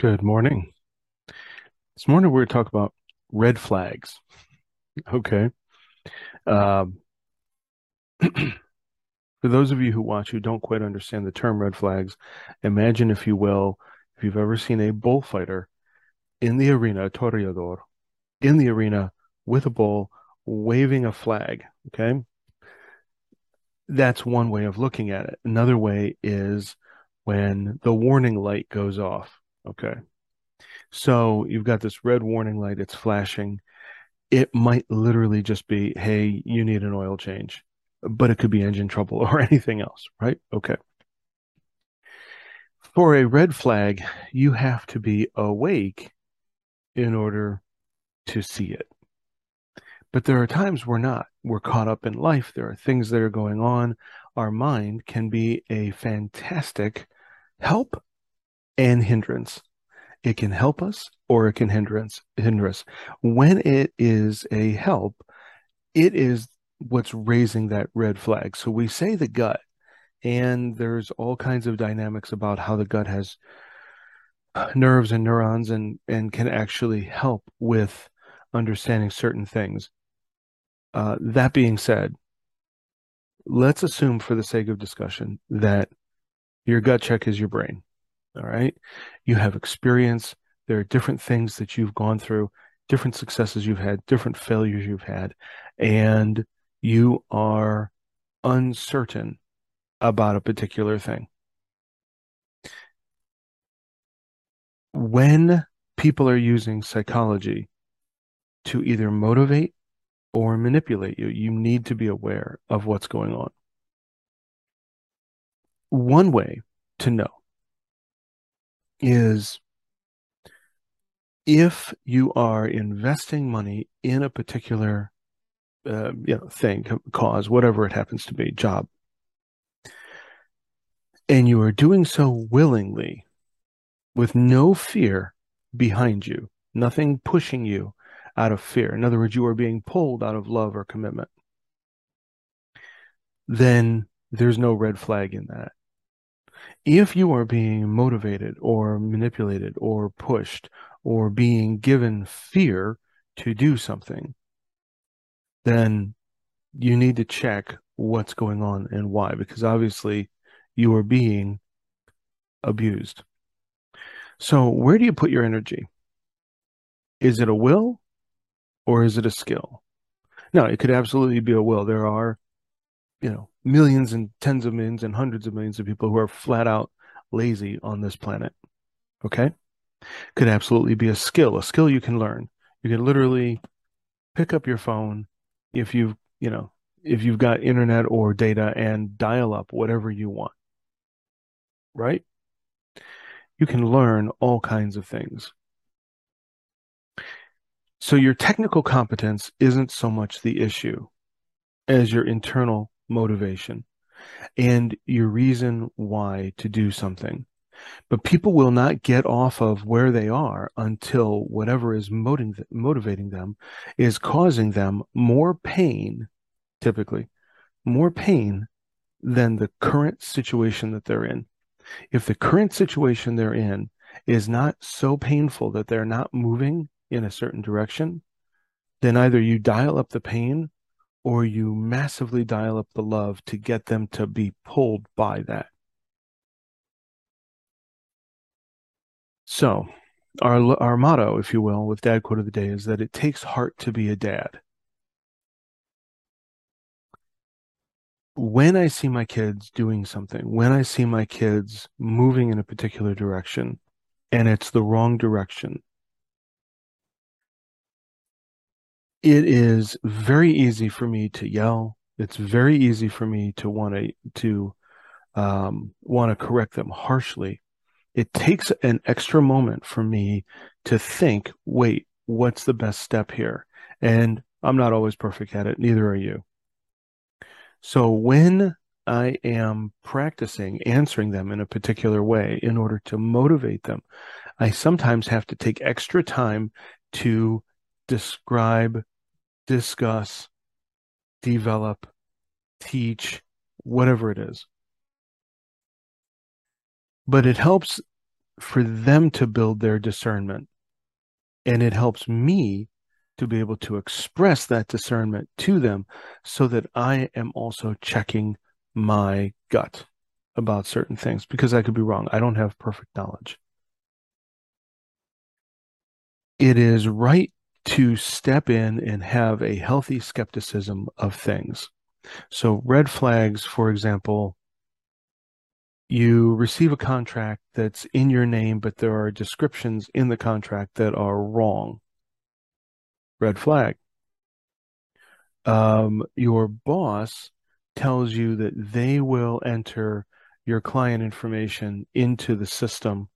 Good morning. This morning we're going to talk about red flags. Okay. Um, for those of you who watch who don't quite understand the term red flags, imagine, if you will, if you've ever seen a bullfighter in the arena, a toreador, in the arena with a bull waving a flag. Okay. That's one way of looking at it. Another way is when the warning light goes off. Okay. So you've got this red warning light, it's flashing. It might literally just be, hey, you need an oil change, but it could be engine trouble or anything else, right? Okay. For a red flag, you have to be awake in order to see it. But there are times we're not. We're caught up in life. There are things that are going on. Our mind can be a fantastic help and hindrance. It can help us or it can us. Hinder us. When it is a help, it is what's raising that red flag. So we say the gut, and there's all kinds of dynamics about how the gut has nerves and neurons and and can actually help with understanding certain things. Uh, that being said, let's assume for the sake of discussion that your gut check is your brain. All right. You have experience. There are different things that you've gone through, different successes you've had, different failures you've had, and you are uncertain about a particular thing. When people are using psychology to either motivate or manipulate you, you need to be aware of what's going on. One way to know is if you are investing money in a particular uh, you know thing cause whatever it happens to be job and you are doing so willingly with no fear behind you nothing pushing you out of fear. In other words you are being pulled out of love or commitment. Then there's no red flag in that if you are being motivated or manipulated or pushed or being given fear to do something, then you need to check what's going on and why, because obviously you are being abused. So, where do you put your energy? Is it a will or is it a skill? No, it could absolutely be a will. There are, you know, millions and tens of millions and hundreds of millions of people who are flat out lazy on this planet. Okay? Could absolutely be a skill, a skill you can learn. You can literally pick up your phone if you've, you know, if you've got internet or data and dial up whatever you want. Right? You can learn all kinds of things. So your technical competence isn't so much the issue as your internal motivation and your reason why to do something. But people will not get off of where they are until whatever is motivating them is causing them more pain, typically, more pain than the current situation that they're in. If the current situation they're in is not so painful that they're not moving in a certain direction, then either you dial up the pain or you massively dial up the love to get them to be pulled by that. So, our our motto, if you will, with Dad Quote of the Day is that it takes heart to be a dad. When I see my kids doing something, when I see my kids moving in a particular direction, and it's the wrong direction, it is very easy for me to yell. It's very easy for me to want to to um, want to correct them harshly. It takes an extra moment for me to think, wait, what's the best step here? And I'm not always perfect at it. Neither are you. So when I am practicing answering them in a particular way in order to motivate them, I sometimes have to take extra time to describe discuss, develop, teach, whatever it is. But it helps for them to build their discernment. And it helps me to be able to express that discernment to them so that I am also checking my gut about certain things because I could be wrong. I don't have perfect knowledge. It is right to step in and have a healthy skepticism of things. So, red flags, for example, you receive a contract that's in your name, but there are descriptions in the contract that are wrong. Red flag. Um, your boss tells you that they will enter your client information into the system,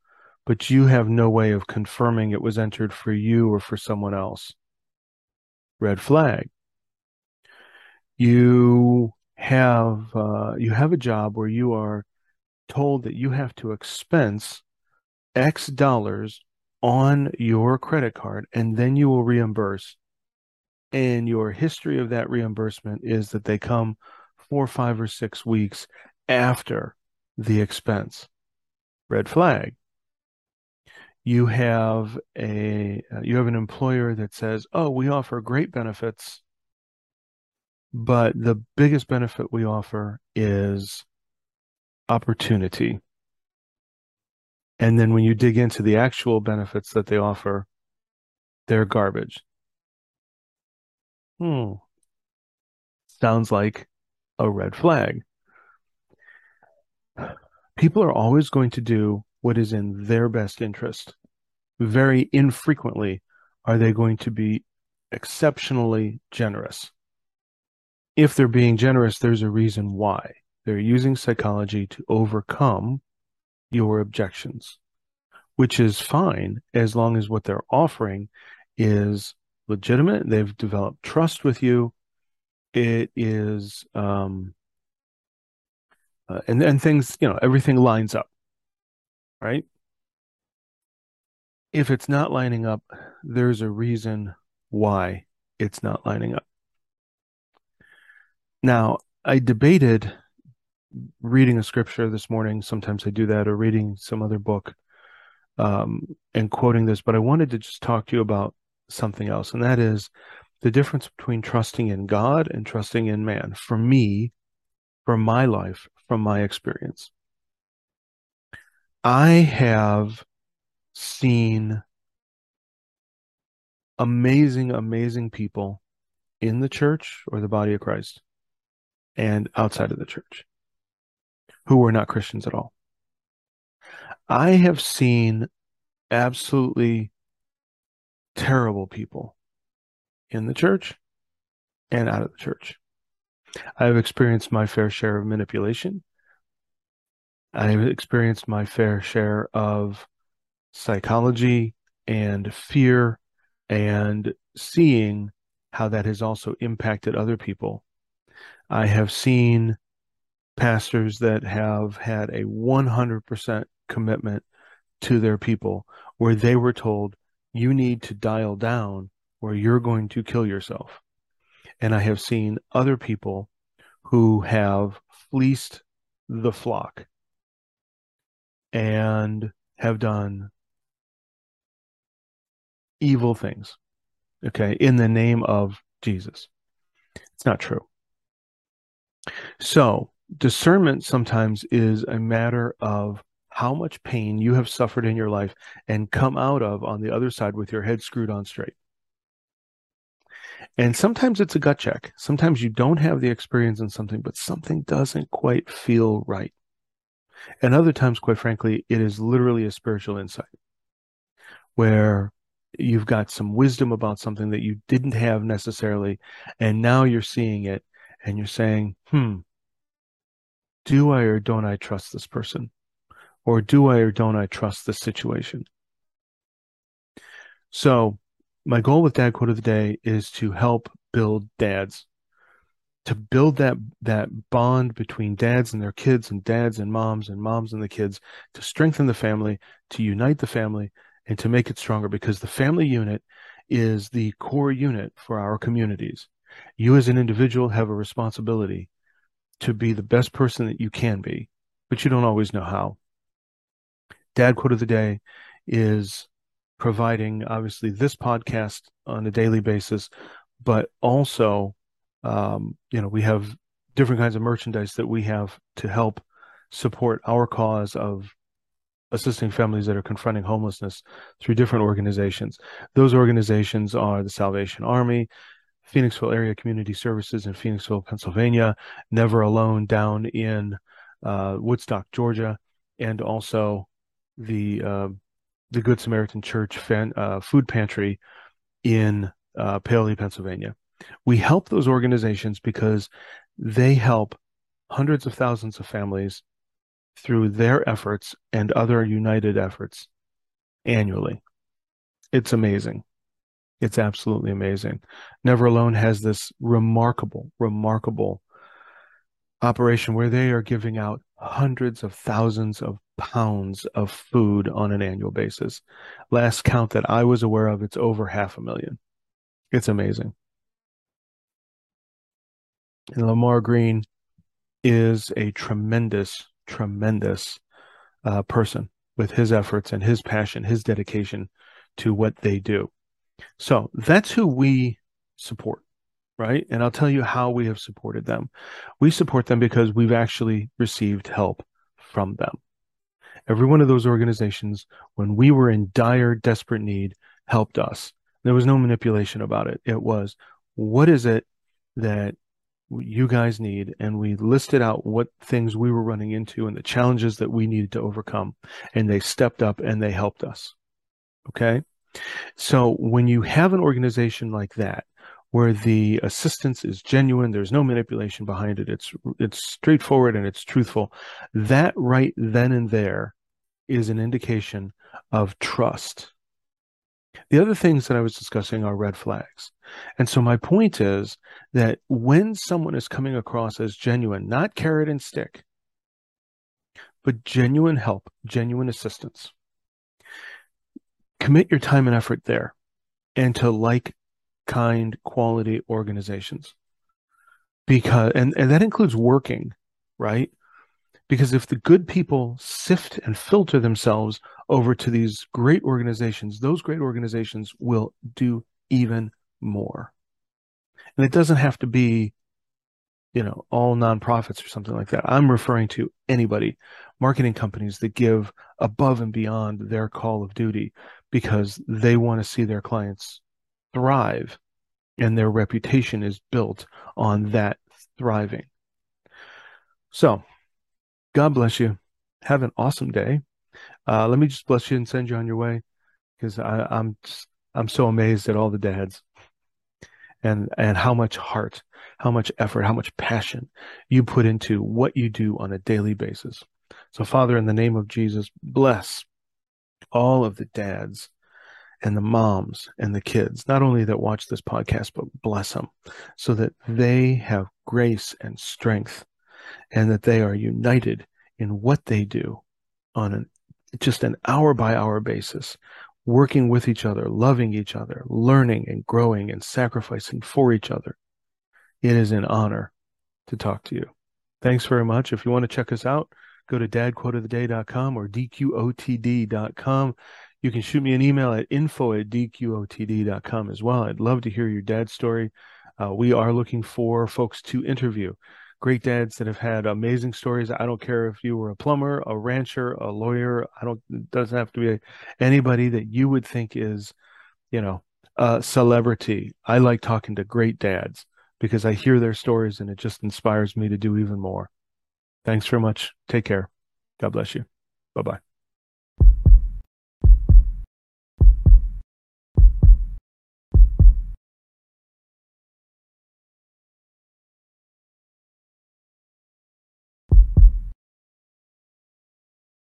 but you have no way of confirming it was entered for you or for someone else. Red flag. You have uh, you have a job where you are told that you have to expense X dollars on your credit card and then you will reimburse. And your history of that reimbursement is that they come four, five, or six weeks after the expense. Red flag. You have a you have an employer that says, "Oh, we offer great benefits, but the biggest benefit we offer is opportunity. And then when you dig into the actual benefits that they offer, they're garbage. Hmm. Sounds like a red flag. People are always going to do what is in their best interest. Very infrequently are they going to be exceptionally generous. If they're being generous, there's a reason why. They're using psychology to overcome your objections, which is fine as long as what they're offering is legitimate. They've developed trust with you. It is, um, uh, and and things, you know, everything lines up, right? If it's not lining up, there's a reason why it's not lining up. Now, I debated reading a scripture this morning. Sometimes I do that, or reading some other book um, and quoting this. But I wanted to just talk to you about something else, and that is the difference between trusting in God and trusting in man. For me, for my life, from my experience, I have seen amazing, amazing people in the church or the body of Christ and outside of the church who were not Christians at all. I have seen absolutely terrible people in the church and out of the church. I have experienced my fair share of manipulation. I have experienced my fair share of psychology and fear and seeing how that has also impacted other people. I have seen pastors that have had a 100% commitment to their people where they were told you need to dial down or you're going to kill yourself. And I have seen other people who have fleeced the flock and have done evil things, okay, in the name of Jesus. It's not true. So, discernment sometimes is a matter of how much pain you have suffered in your life and come out of on the other side with your head screwed on straight. And sometimes it's a gut check. Sometimes you don't have the experience in something, but something doesn't quite feel right. And other times, quite frankly, it is literally a spiritual insight where you've got some wisdom about something that you didn't have necessarily. And now you're seeing it and you're saying, hmm, do I or don't I trust this person? Or do I or don't I trust this situation? So, my goal with Dad Quote of the Day is to help build dads, to build that that bond between dads and their kids, and dads and moms, and moms and the kids, to strengthen the family, to unite the family, and to make it stronger. Because the family unit is the core unit for our communities. You, as an individual, have a responsibility to be the best person that you can be, but you don't always know how. Dad Quote of the Day is providing obviously this podcast on a daily basis, but also, um, you know, we have different kinds of merchandise that we have to help support our cause of assisting families that are confronting homelessness through different organizations. Those organizations are the Salvation Army, Phoenixville Area Community Services in Phoenixville, Pennsylvania, Never Alone down in uh, Woodstock, Georgia, and also the uh, the Good Samaritan Church fan, uh, food pantry in uh, Paoli, Pennsylvania. We help those organizations because they help hundreds of thousands of families through their efforts and other united efforts annually. It's amazing. It's absolutely amazing. Never Alone has this remarkable, remarkable operation where they are giving out hundreds of thousands of pounds of food on an annual basis. Last count that I was aware of, it's over half a million. It's amazing. And Lamar Green is a tremendous, tremendous uh, person with his efforts and his passion, his dedication to what they do. So that's who we support, right? And I'll tell you how we have supported them. We support them because we've actually received help from them. Every one of those organizations, when we were in dire, desperate need, helped us. There was no manipulation about it. It was, what is it that you guys need? And we listed out what things we were running into and the challenges that we needed to overcome. And they stepped up and they helped us. Okay. So when you have an organization like that, where the assistance is genuine, there's no manipulation behind it, it's it's straightforward and it's truthful, that right then and there is an indication of trust. The other things that I was discussing are red flags. And so my point is that when someone is coming across as genuine, not carrot and stick, but genuine help, genuine assistance, commit your time and effort there and to like kind quality organizations because and, and that includes working right because if the good people sift and filter themselves over to these great organizations those great organizations will do even more and it doesn't have to be you know all nonprofits or something like that i'm referring to anybody marketing companies that give above and beyond their call of duty because they want to see their clients thrive and their reputation is built on that thriving. So, God bless you. Have an awesome day. Uh, let me just bless you and send you on your way because I'm I'm so amazed at all the dads and and how much heart, how much effort, how much passion you put into what you do on a daily basis. So, Father, in the name of Jesus, bless all of the dads and the moms and the kids, not only that watch this podcast, but bless them so that they have grace and strength and that they are united in what they do on an, just an hour by hour basis, working with each other, loving each other, learning and growing and sacrificing for each other. It is an honor to talk to you. Thanks very much. If you want to check us out, go to dadquoteoftheday.com or dqotd.com. You can shoot me an email at info at dqotd.com as well. I'd love to hear your dad's story. Uh, we are looking for folks to interview. Great dads that have had amazing stories. I don't care if you were a plumber, a rancher, a lawyer. I don't. It doesn't have to be a, anybody that you would think is, you know, a celebrity. I like talking to great dads because I hear their stories and it just inspires me to do even more. Thanks very much. Take care. God bless you. Bye bye.